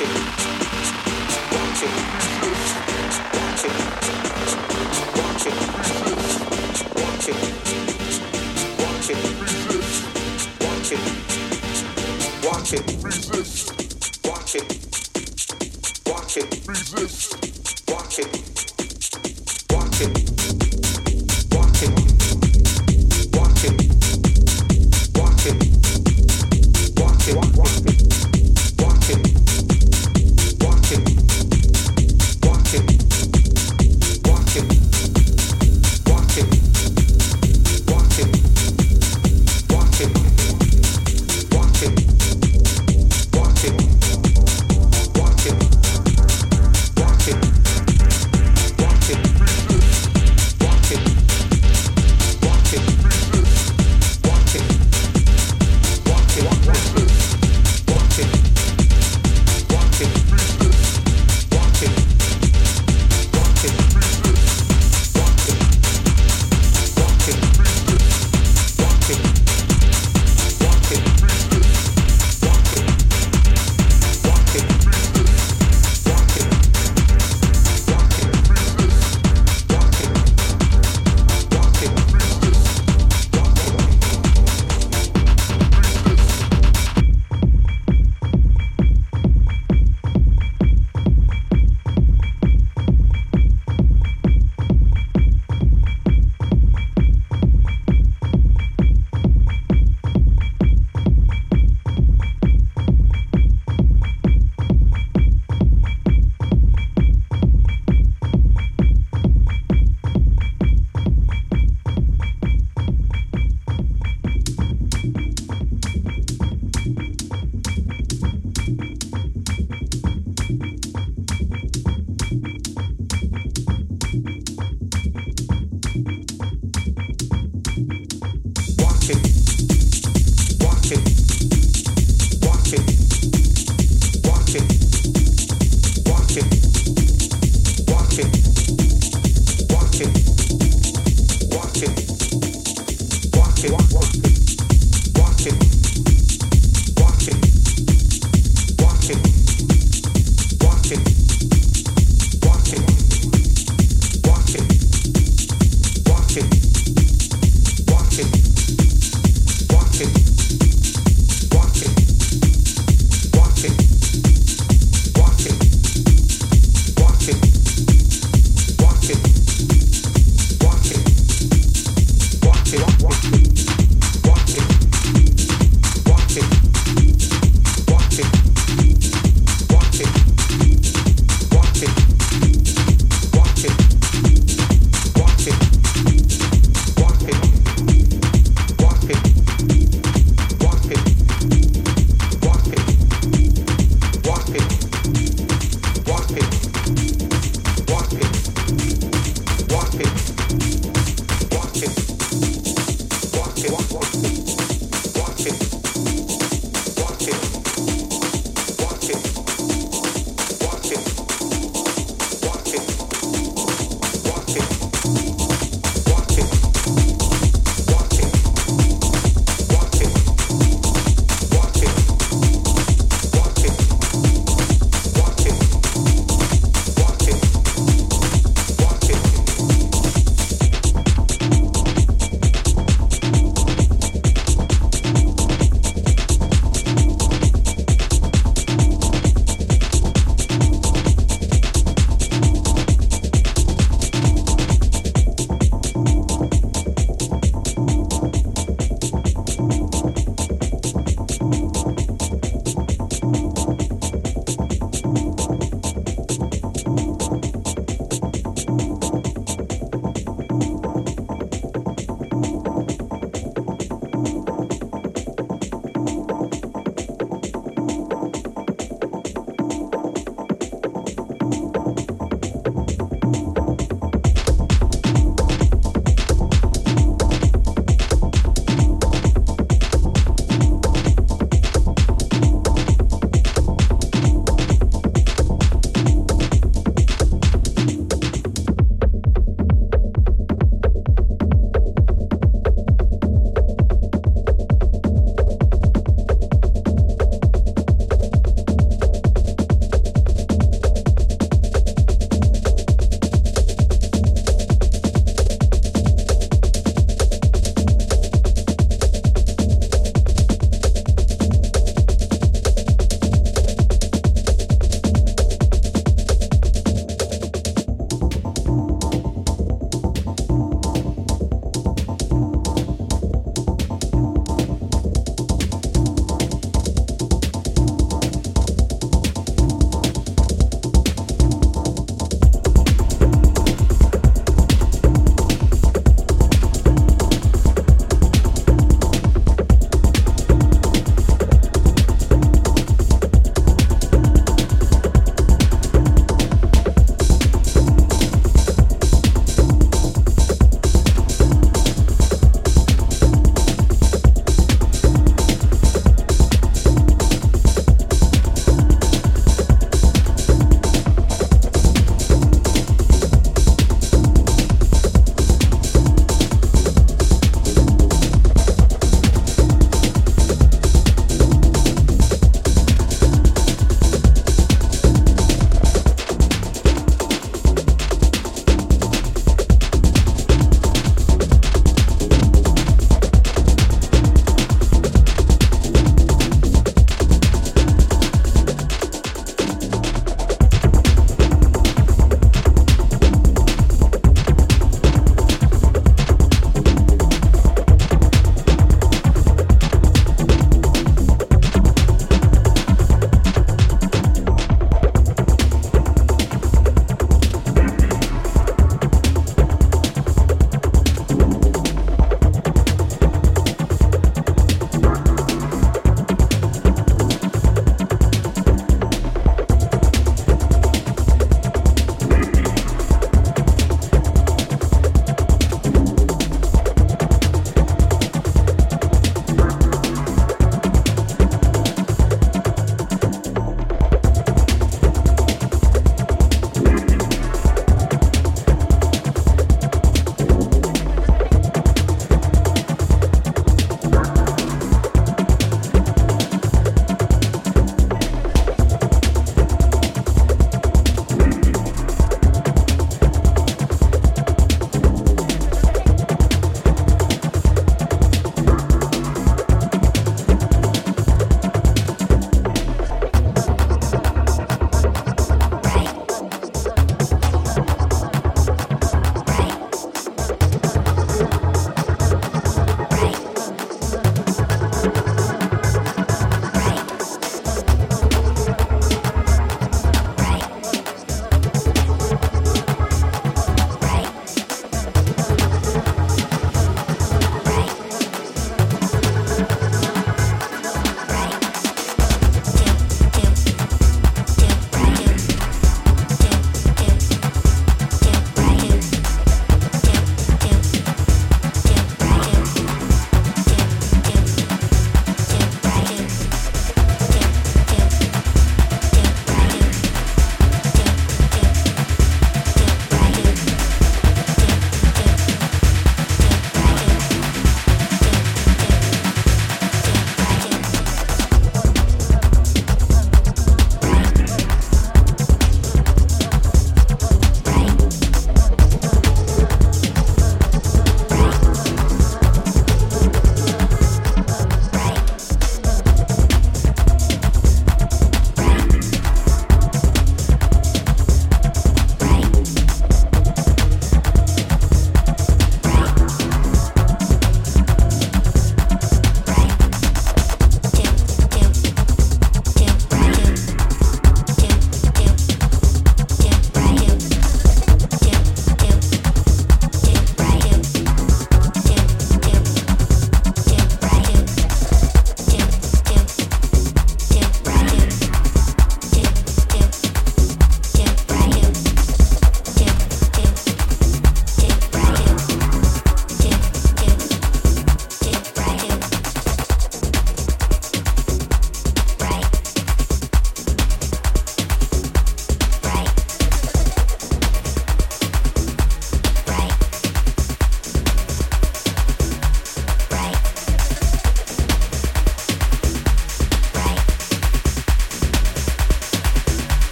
Watch it.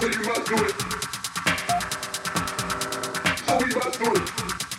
So you must do it. So we must do it.